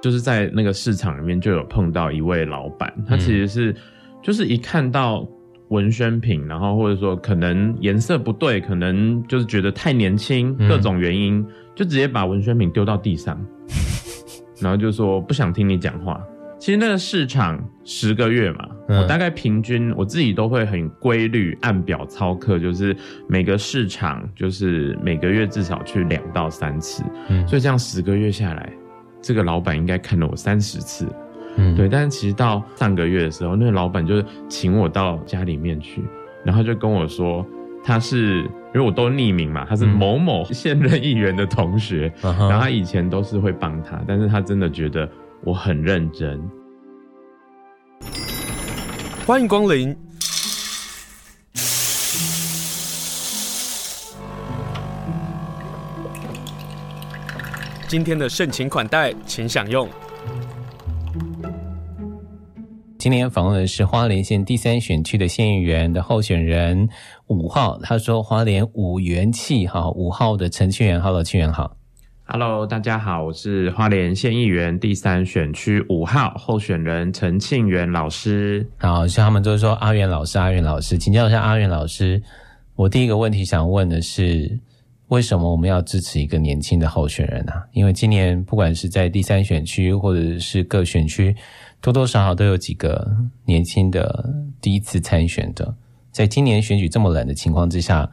就是在那个市场里面就有碰到一位老板，他其实是就是一看到文宣品，然后或者说可能颜色不对，可能就是觉得太年轻，各种原因，就直接把文宣品丢到地上，然后就说不想听你讲话。其实那个市场十个月嘛，我大概平均我自己都会很规律按表操课，就是每个市场就是每个月至少去两到三次，所以这样十个月下来，这个老板应该看了我三十次，对。但是其实到上个月的时候，那个老板就请我到家里面去，然后就跟我说，他是因为我都匿名嘛，他是某某现任议员的同学，然后他以前都是会帮他，但是他真的觉得。我很认真。欢迎光临。今天的盛情款待，请享用。今天访问的是花莲县第三选区的县议员的候选人五号，他说花莲五元气哈，五号的陈庆元，Hello，庆元好。Hello，大家好，我是花莲县议员第三选区五号候选人陈庆元老师。好，像他们都说阿元老师，阿元老师，请教一下阿元老师。我第一个问题想问的是，为什么我们要支持一个年轻的候选人呢、啊？因为今年不管是在第三选区或者是各选区，多多少少都有几个年轻的第一次参选的。在今年选举这么冷的情况之下，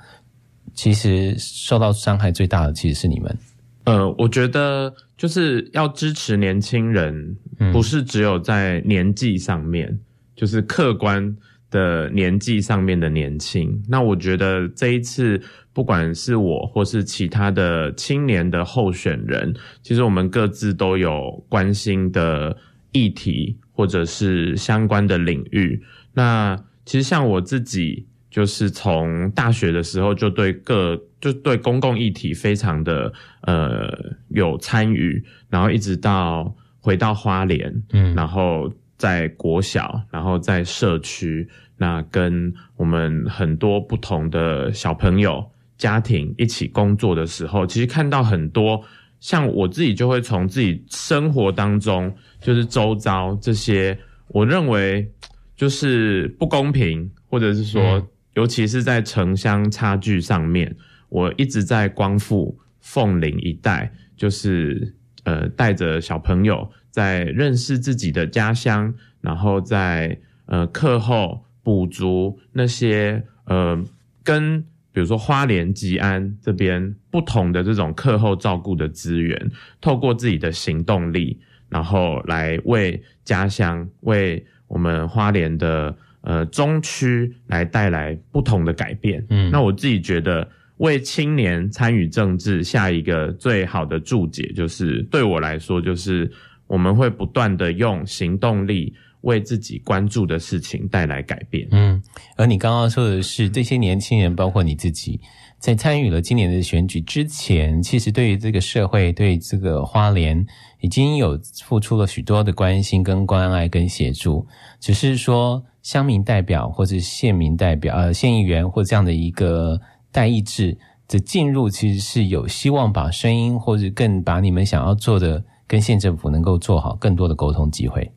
其实受到伤害最大的其实是你们。呃，我觉得就是要支持年轻人，不是只有在年纪上面，嗯、就是客观的年纪上面的年轻。那我觉得这一次，不管是我或是其他的青年的候选人，其实我们各自都有关心的议题或者是相关的领域。那其实像我自己。就是从大学的时候就对各就对公共议题非常的呃有参与，然后一直到回到花莲，嗯，然后在国小，然后在社区，那跟我们很多不同的小朋友家庭一起工作的时候，其实看到很多像我自己就会从自己生活当中，就是周遭这些我认为就是不公平，或者是说。嗯尤其是在城乡差距上面，我一直在光复凤林一带，就是呃带着小朋友在认识自己的家乡，然后在呃课后补足那些呃跟比如说花莲吉安这边不同的这种课后照顾的资源，透过自己的行动力，然后来为家乡为我们花莲的。呃，中区来带来不同的改变。嗯，那我自己觉得，为青年参与政治下一个最好的注解，就是对我来说，就是我们会不断的用行动力为自己关注的事情带来改变。嗯，而你刚刚说的是，这些年轻人，包括你自己，在参与了今年的选举之前，其实对于这个社会，对这个花莲，已经有付出了许多的关心、跟关爱、跟协助，只是说。乡民代表或者县民代表，呃，县议员或这样的一个代议制的进入，其实是有希望把声音或者更把你们想要做的跟县政府能够做好更多的沟通机会。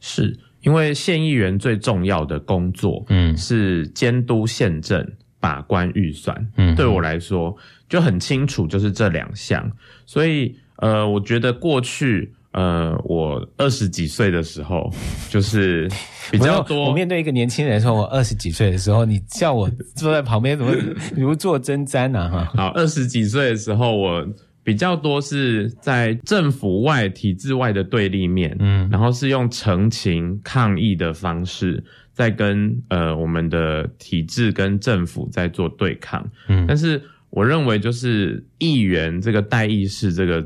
是因为县议员最重要的工作，嗯，是监督县政、把关预算。嗯，对我来说就很清楚，就是这两项。所以，呃，我觉得过去。呃，我二十几岁的时候，就是 比较多。我面对一个年轻人说，我二十几岁的时候，你叫我坐在旁边，怎么如坐针毡呢？哈，好，二十几岁的时候，我比较多是在政府外、体制外的对立面，嗯，然后是用陈情抗议的方式，在跟呃我们的体制跟政府在做对抗。嗯，但是我认为，就是议员这个代议士这个。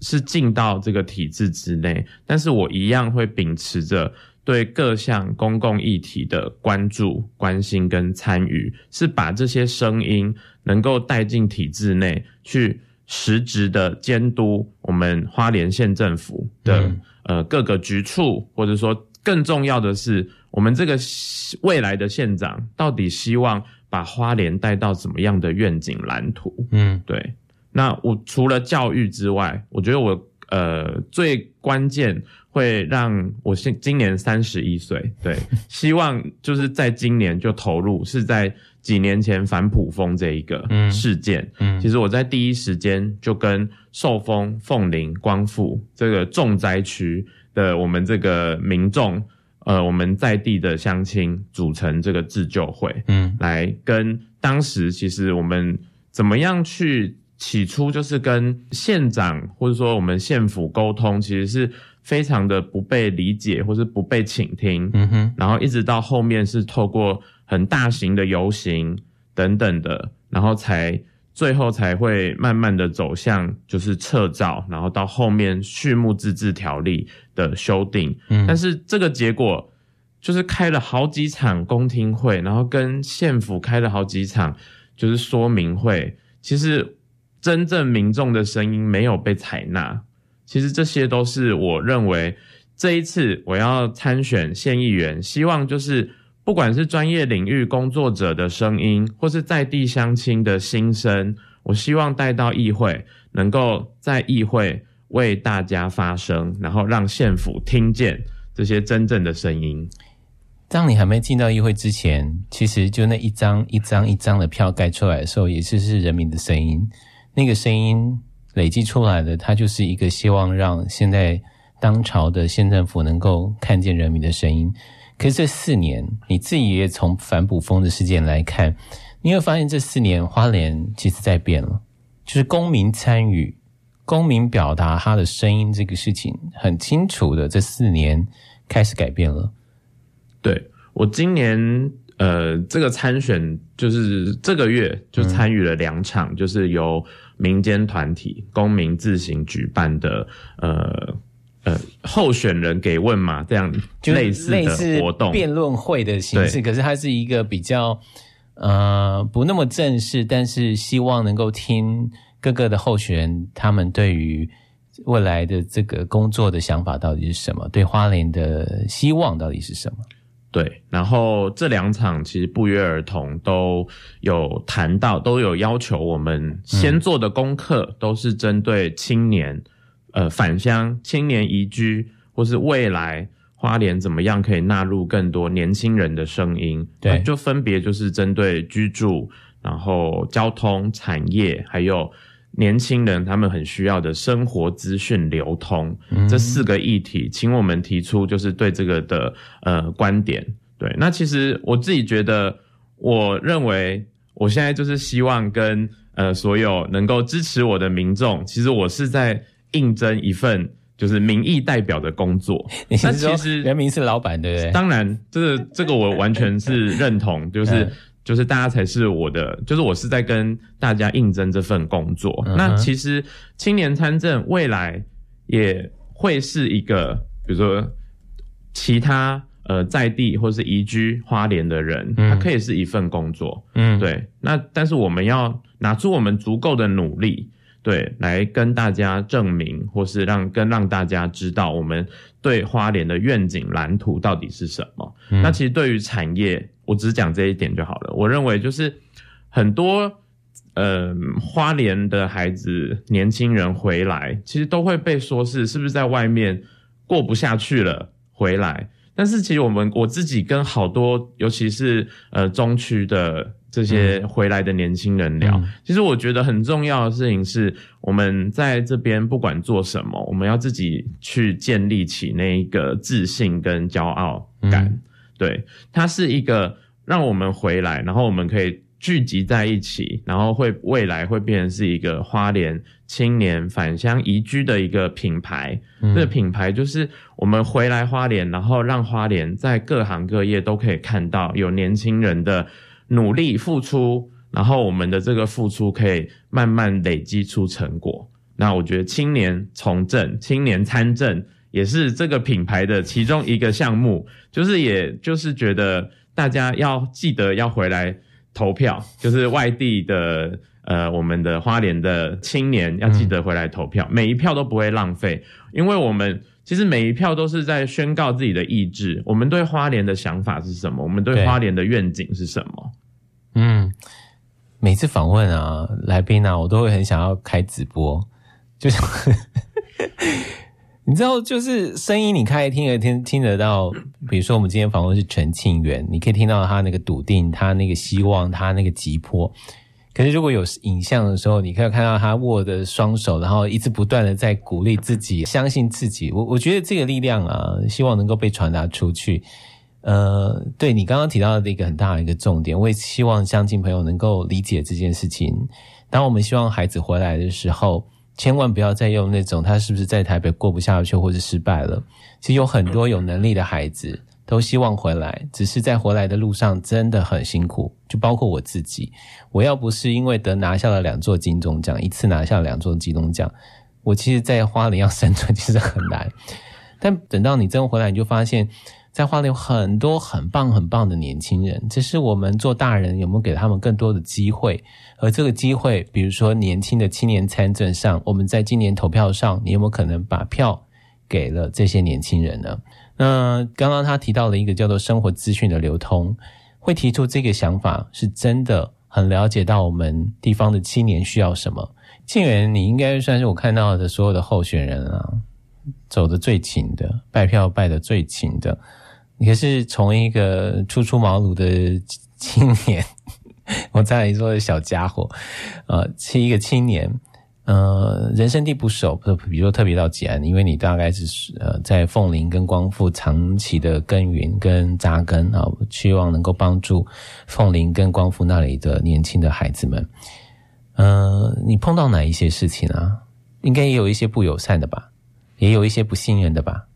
是进到这个体制之内，但是我一样会秉持着对各项公共议题的关注、关心跟参与，是把这些声音能够带进体制内去，实质的监督我们花莲县政府的、嗯、呃各个局处，或者说更重要的是，我们这个未来的县长到底希望把花莲带到怎么样的愿景蓝图？嗯，对。那我除了教育之外，我觉得我呃最关键会让我现今年三十一岁，对，希望就是在今年就投入，是在几年前反普风这一个事件，嗯，嗯其实我在第一时间就跟寿丰、凤林、光复这个重灾区的我们这个民众。呃，我们在地的乡亲组成这个自救会，嗯，来跟当时其实我们怎么样去起初就是跟县长或者说我们县府沟通，其实是非常的不被理解或是不被倾听，嗯哼，然后一直到后面是透过很大型的游行等等的，然后才。最后才会慢慢的走向就是撤照，然后到后面畜牧自治条例的修订。嗯，但是这个结果就是开了好几场公听会，然后跟县府开了好几场就是说明会。其实真正民众的声音没有被采纳。其实这些都是我认为这一次我要参选县议员，希望就是。不管是专业领域工作者的声音，或是在地乡亲的心声，我希望带到议会，能够在议会为大家发声，然后让县府听见这些真正的声音。当你还没进到议会之前，其实就那一张一张一张的票盖出来的时候，也是是人民的声音。那个声音累积出来的，它就是一个希望让现在当朝的县政府能够看见人民的声音。可是这四年，你自己也从反捕风的事件来看，你会发现这四年花莲其实在变了，就是公民参与、公民表达他的声音这个事情，很清楚的，这四年开始改变了。对，我今年呃，这个参选就是这个月就参与了两场，就是由民间团体、公民自行举办的呃。呃，候选人给问嘛，这样类似的活动，辩论会的形式。可是它是一个比较呃不那么正式，但是希望能够听各个的候选人他们对于未来的这个工作的想法到底是什么，对花莲的希望到底是什么？对，然后这两场其实不约而同都有谈到，都有要求我们先做的功课，嗯、都是针对青年。呃，返乡青年移居，或是未来花莲怎么样可以纳入更多年轻人的声音？对，就分别就是针对居住，然后交通、产业，还有年轻人他们很需要的生活资讯流通、嗯、这四个议题，请我们提出就是对这个的呃观点。对，那其实我自己觉得，我认为我现在就是希望跟呃所有能够支持我的民众，其实我是在。应征一份就是民意代表的工作，那其实人民是老板，对不对？当然，这个这个我完全是认同，就是 就是大家才是我的，就是我是在跟大家应征这份工作。那其实青年参政未来也会是一个，比如说其他呃在地或是移居花莲的人，他可以是一份工作，嗯，对。那但是我们要拿出我们足够的努力。对，来跟大家证明，或是让跟让大家知道，我们对花莲的愿景蓝图到底是什么。嗯、那其实对于产业，我只讲这一点就好了。我认为就是很多呃花莲的孩子、年轻人回来，其实都会被说是是不是在外面过不下去了回来。但是其实我们我自己跟好多，尤其是呃中区的。这些回来的年轻人聊，嗯、其实我觉得很重要的事情是，我们在这边不管做什么，我们要自己去建立起那一个自信跟骄傲感。嗯、对，它是一个让我们回来，然后我们可以聚集在一起，然后会未来会变成是一个花莲青年返乡宜居的一个品牌。嗯、这个品牌就是我们回来花莲，然后让花莲在各行各业都可以看到有年轻人的。努力付出，然后我们的这个付出可以慢慢累积出成果。那我觉得青年从政、青年参政也是这个品牌的其中一个项目，就是也就是觉得大家要记得要回来投票，就是外地的呃我们的花莲的青年要记得回来投票，每一票都不会浪费，因为我们。其实每一票都是在宣告自己的意志。我们对花莲的想法是什么？我们对花莲的愿景是什么？嗯，每次访问啊，来宾啊，我都会很想要开直播，就是 你知道，就是声音，你可以听得听听得到。比如说，我们今天访问是陈庆元，你可以听到他那个笃定，他那个希望，他那个急迫。可是如果有影像的时候，你可以看到他握的双手，然后一直不断的在鼓励自己，相信自己。我我觉得这个力量啊，希望能够被传达出去。呃，对你刚刚提到的一个很大的一个重点，我也希望乡亲朋友能够理解这件事情。当我们希望孩子回来的时候。千万不要再用那种他是不是在台北过不下去或者失败了。其实有很多有能力的孩子都希望回来，只是在回来的路上真的很辛苦。就包括我自己，我要不是因为得拿下了两座金钟奖，一次拿下两座金钟奖，我其实在花莲要生存其实很难。但等到你真回来，你就发现。在花莲有很多很棒很棒的年轻人，只是我们做大人有没有给他们更多的机会？而这个机会，比如说年轻的青年参政上，我们在今年投票上，你有没有可能把票给了这些年轻人呢？那刚刚他提到了一个叫做生活资讯的流通，会提出这个想法，是真的很了解到我们地方的青年需要什么。庆元，你应该算是我看到的所有的候选人啊，走的最勤的，拜票拜得最勤的。你可是从一个初出茅庐的青年，我再来说小家伙，呃，是一个青年，呃，人生地不熟，比如说特别到吉安，因为你大概是呃在凤林跟光复长期的耕耘跟扎根啊，希望能够帮助凤林跟光复那里的年轻的孩子们。呃，你碰到哪一些事情啊？应该也有一些不友善的吧，也有一些不信任的吧。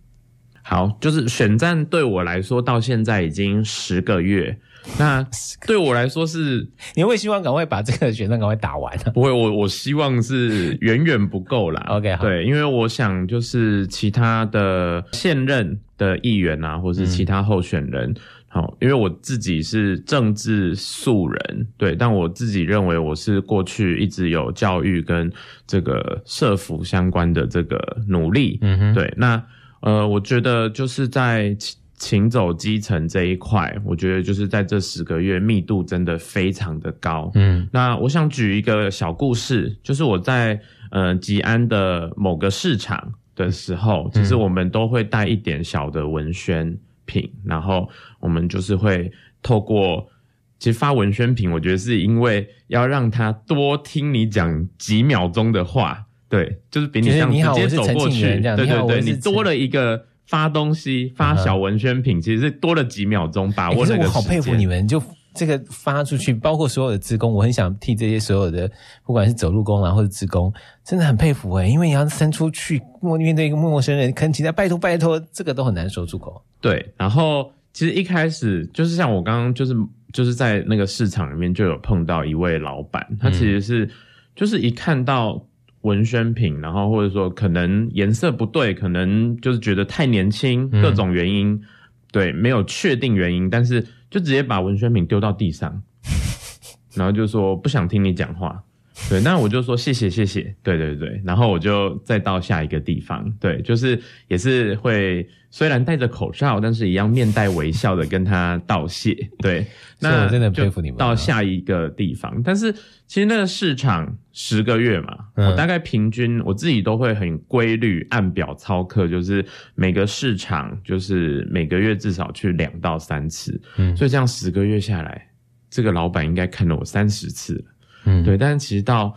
好，就是选战对我来说到现在已经十个月，那对我来说是，你会希望赶快把这个选战赶快打完啊？不会，我我希望是远远不够啦。OK，好，对，因为我想就是其他的现任的议员啊，或是其他候选人，好、嗯，因为我自己是政治素人，对，但我自己认为我是过去一直有教育跟这个社福相关的这个努力，嗯哼，对，那。呃，我觉得就是在勤走基层这一块，我觉得就是在这十个月密度真的非常的高。嗯，那我想举一个小故事，就是我在呃吉安的某个市场的时候，其实我们都会带一点小的文宣品，嗯，然后我们就是会透过其实发文宣品，我觉得是因为要让他多听你讲几秒钟的话。对，就是比你这样直接走过去，对对对，你多了一个发东西、发小文宣品，其实是多了几秒钟把握那个时间。欸、我好佩服你们，就这个发出去，包括所有的职工，我很想替这些所有的，不管是走路工啊或者职工，真的很佩服哎、欸、因为你要伸出去，面对一个陌生人，恳请他拜托拜托，这个都很难说出口。对，然后其实一开始就是像我刚刚就是就是在那个市场里面就有碰到一位老板，他其实是、嗯、就是一看到。文宣品，然后或者说可能颜色不对，可能就是觉得太年轻，各种原因，嗯、对，没有确定原因，但是就直接把文宣品丢到地上，然后就说不想听你讲话。对，那我就说谢谢谢谢，对对对，然后我就再到下一个地方，对，就是也是会虽然戴着口罩，但是一样面带微笑的跟他道谢，对，那我真的佩服你们。到下一个地方，但是其实那个市场十个月嘛，嗯、我大概平均我自己都会很规律按表操课，就是每个市场就是每个月至少去两到三次，嗯，所以这样十个月下来，这个老板应该看了我三十次了。嗯，对，但是其实到，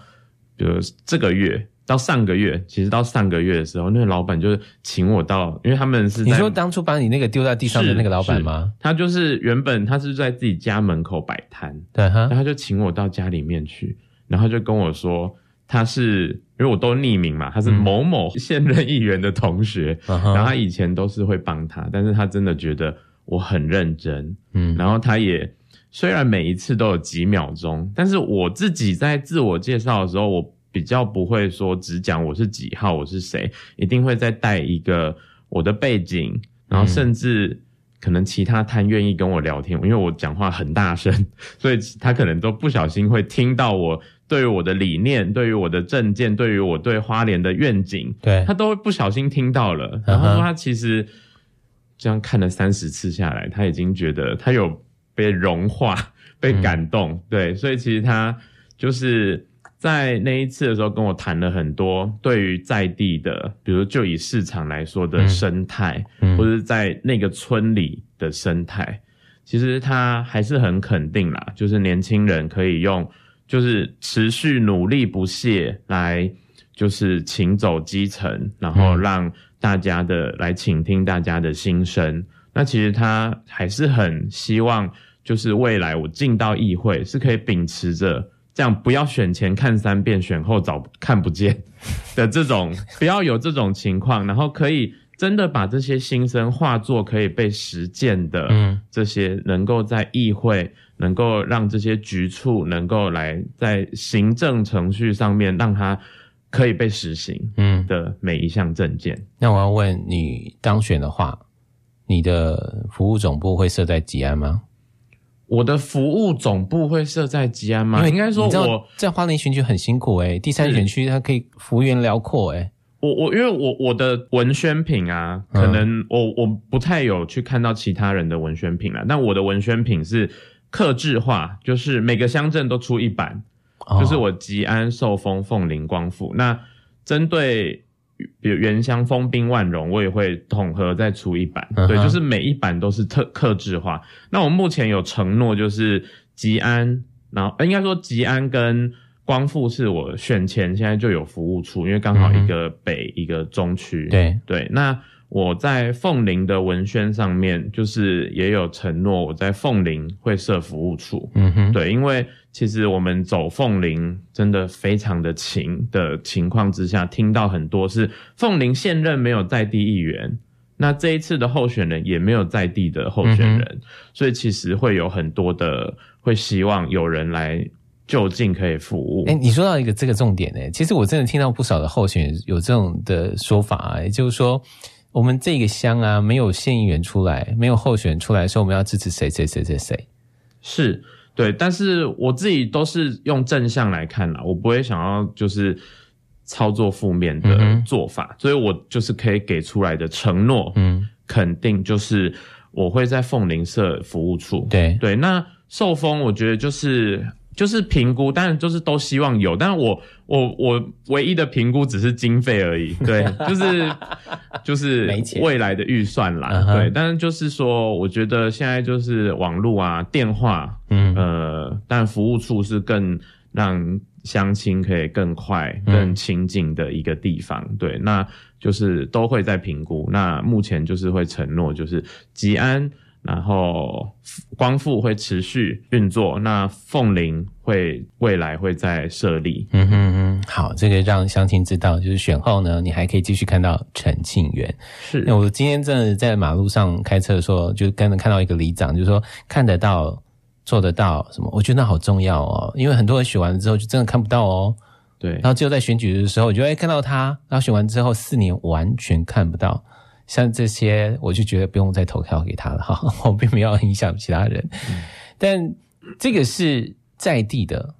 比如这个月到上个月，其实到上个月的时候，那个老板就是请我到，因为他们是，你说当初把你那个丢在地上的那个老板吗？他就是原本他是在自己家门口摆摊，对哈，然后他就请我到家里面去，然后就跟我说他是因为我都匿名嘛，他是某某现任议员的同学，嗯、然后他以前都是会帮他，但是他真的觉得我很认真，嗯，然后他也。虽然每一次都有几秒钟，但是我自己在自我介绍的时候，我比较不会说只讲我是几号，我是谁，一定会再带一个我的背景，然后甚至可能其他摊愿意跟我聊天，因为我讲话很大声，所以他可能都不小心会听到我对于我的理念、对于我的政见、对于我对花莲的愿景，对，他都会不小心听到了，然后他其实这样看了三十次下来，他已经觉得他有。被融化，被感动，嗯、对，所以其实他就是在那一次的时候跟我谈了很多对于在地的，比如就以市场来说的生态，嗯、或者是在那个村里的生态，其实他还是很肯定啦，就是年轻人可以用就是持续努力不懈来。就是请走基层，然后让大家的来倾听大家的心声。嗯、那其实他还是很希望，就是未来我进到议会是可以秉持着这样，不要选前看三遍，选后找看不见的这种，不要有这种情况，然后可以真的把这些心声化作可以被实践的这些，能够在议会能够让这些局处能够来在行政程序上面让它。可以被实行，嗯的每一项政见。那我要问你，当选的话，你的服务总部会设在吉安吗？我的服务总部会设在吉安吗？应该说我在花莲选区很辛苦诶、欸、第三选区它可以幅员辽阔诶我我因为我我的文宣品啊，可能我我不太有去看到其他人的文宣品了，但我的文宣品是克制化，就是每个乡镇都出一版。就是我吉安、寿丰、凤林、光复，那针对比如原香风冰、万荣，我也会统合再出一版。Uh huh. 对，就是每一版都是特克制化。那我目前有承诺，就是吉安，然后应该说吉安跟光复是我选前现在就有服务处，因为刚好一个北、uh. 一个中区。对对，那。我在凤林的文宣上面，就是也有承诺，我在凤林会设服务处。嗯哼，对，因为其实我们走凤林真的非常的勤的情况之下，听到很多是凤林现任没有在地议员，那这一次的候选人也没有在地的候选人，嗯、所以其实会有很多的会希望有人来就近可以服务。哎、欸，你说到一个这个重点呢，其实我真的听到不少的候选人有这种的说法，也就是说。我们这个乡啊，没有县议员出来，没有候选人出来的时候，我们要支持谁谁谁谁谁？是对，但是我自己都是用正向来看啦，我不会想要就是操作负面的做法，嗯、所以我就是可以给出来的承诺，嗯，肯定就是我会在凤林社服务处，对对。那寿丰，我觉得就是。就是评估，当然就是都希望有，但是我我我唯一的评估只是经费而已，对，就是就是未来的预算啦，对，但是就是说，我觉得现在就是网络啊、电话，嗯。呃，但服务处是更让相亲可以更快、更亲近的一个地方，嗯、对，那就是都会在评估，那目前就是会承诺，就是吉安。然后光复会持续运作，那凤林会未来会再设立。嗯哼哼，好，这个让乡亲知道，就是选后呢，你还可以继续看到陈庆元。是，那我今天真的在马路上开车的时候，就跟着看到一个里长，就是说看得到、做得到什么，我觉得那好重要哦，因为很多人选完了之后就真的看不到哦。对，然后只有在选举的时候，你就会看到他，然后选完之后四年完全看不到。像这些，我就觉得不用再投票给他了哈，我并没有影响其他人。嗯、但这个是在地的，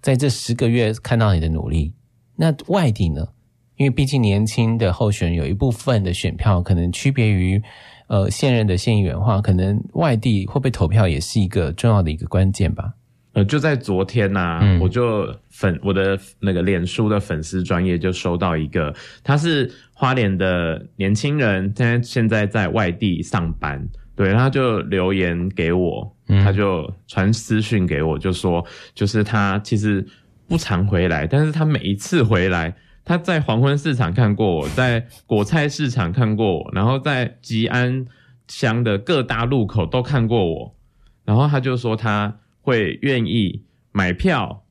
在这十个月看到你的努力。那外地呢？因为毕竟年轻的候选人有一部分的选票可能区别于呃现任的县议员的话，可能外地会不会投票也是一个重要的一个关键吧。呃，就在昨天呐、啊，嗯、我就粉我的那个脸书的粉丝专业就收到一个，他是花莲的年轻人，现在现在在外地上班，对，他就留言给我，他就传私讯给我，就说，就是他其实不常回来，但是他每一次回来，他在黄昏市场看过我，在果菜市场看过我，然后在吉安乡的各大路口都看过我，然后他就说他。会愿意买票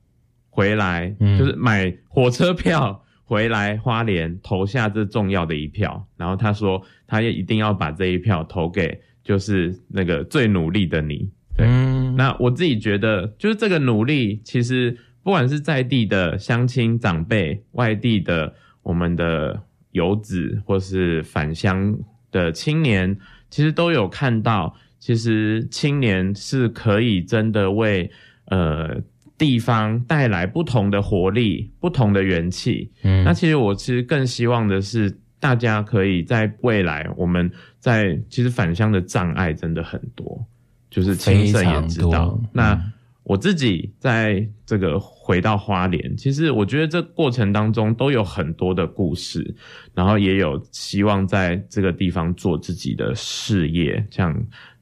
回来，嗯、就是买火车票回来花莲投下这重要的一票。然后他说，他也一定要把这一票投给，就是那个最努力的你。对，嗯、那我自己觉得，就是这个努力，其实不管是在地的乡亲长辈、外地的我们的游子，或是返乡的青年，其实都有看到。其实青年是可以真的为呃地方带来不同的活力、不同的元气。嗯，那其实我其实更希望的是，大家可以在未来，我们在其实返乡的障碍真的很多，就是亲身也知道。那我自己在这个回到花莲，其实我觉得这过程当中都有很多的故事，然后也有希望在这个地方做自己的事业，像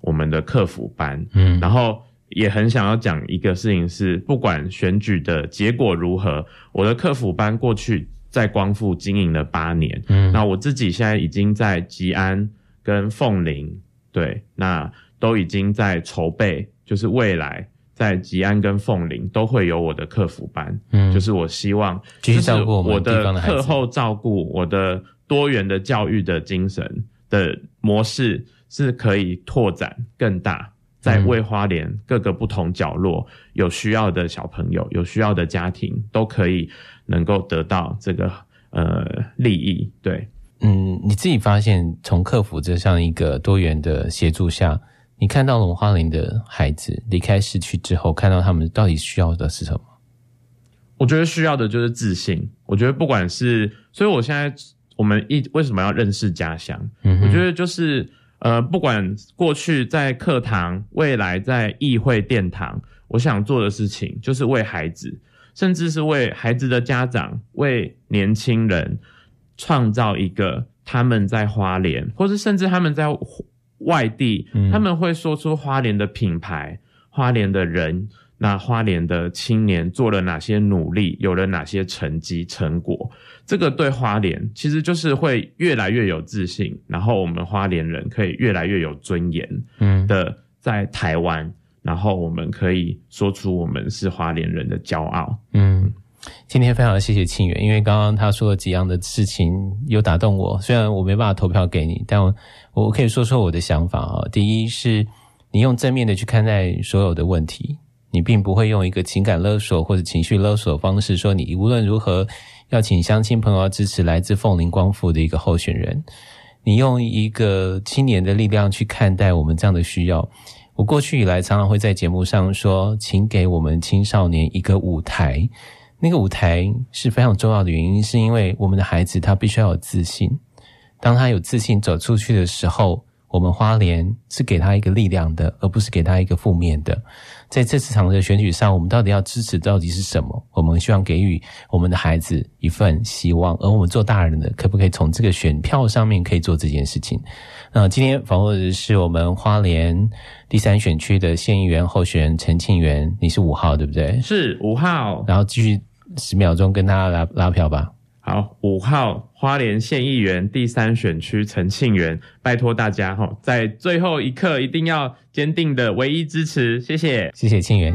我们的客服班，嗯，然后也很想要讲一个事情是，不管选举的结果如何，我的客服班过去在光复经营了八年，嗯，那我自己现在已经在吉安跟凤林，对，那都已经在筹备，就是未来。在吉安跟凤林都会有我的客服班，嗯，就是我希望继续照顾我的课后照顾，我的多元的教育的精神的模式是可以拓展更大，在为花莲各个不同角落有需要的小朋友、有需要的家庭都可以能够得到这个呃利益。对，嗯，你自己发现从客服这样一个多元的协助下。你看到龙花林的孩子离开市区之后，看到他们到底需要的是什么？我觉得需要的就是自信。我觉得不管是，所以我现在我们一为什么要认识家乡？嗯，我觉得就是呃，不管过去在课堂，未来在议会殿堂，我想做的事情就是为孩子，甚至是为孩子的家长，为年轻人创造一个他们在花莲，或是甚至他们在。外地，他们会说出花莲的品牌，花莲的人，那花莲的青年做了哪些努力，有了哪些成绩成果，这个对花莲其实就是会越来越有自信，然后我们花莲人可以越来越有尊严，嗯。的在台湾，然后我们可以说出我们是花莲人的骄傲，嗯。今天非常谢谢庆元，因为刚刚他说了几样的事情有打动我。虽然我没办法投票给你，但我我可以说说我的想法啊。第一是，你用正面的去看待所有的问题，你并不会用一个情感勒索或者情绪勒索的方式说你无论如何要请乡亲朋友支持来自凤林光复的一个候选人。你用一个青年的力量去看待我们这样的需要。我过去以来常常会在节目上说，请给我们青少年一个舞台。那个舞台是非常重要的原因，是因为我们的孩子他必须要有自信。当他有自信走出去的时候，我们花莲是给他一个力量的，而不是给他一个负面的。在这次场的选举上，我们到底要支持到底是什么？我们希望给予我们的孩子一份希望，而我们做大人的，可不可以从这个选票上面可以做这件事情？那今天访问的是我们花莲第三选区的县议员候选人陈庆元，你是五号对不对？是五号，然后继续。十秒钟跟大家拉拉票吧。好，五号花莲县议员第三选区陈庆元，拜托大家哈，在最后一刻一定要坚定的唯一支持，谢谢，谢谢庆元。